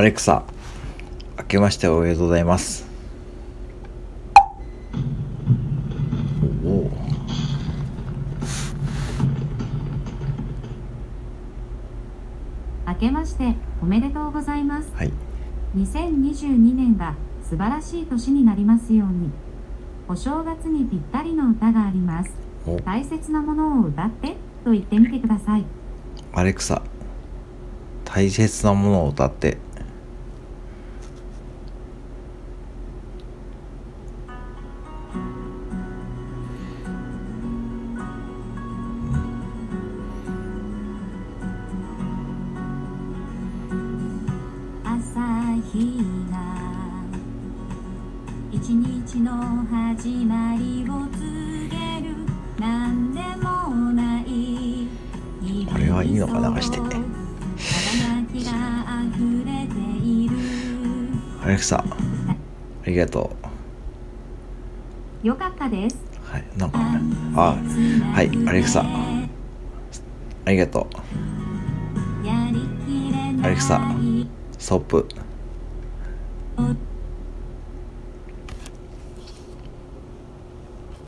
アレクサ、明けましておめでとうございます。おお。明けましておめでとうございますはい。2022年が素晴らしい年になりますようにお正月にぴったりの歌がありますお、大切なものを歌ってと言ってみてくださいアレクサ、大切なものを歌って。一日の始まりを告げる。なんでもない。これはいいのか流してアレクサ、ありがとう。よかったです。はい、なんか、あ、はい、アレクサ、ありがとう。アレクサ、ストップ。音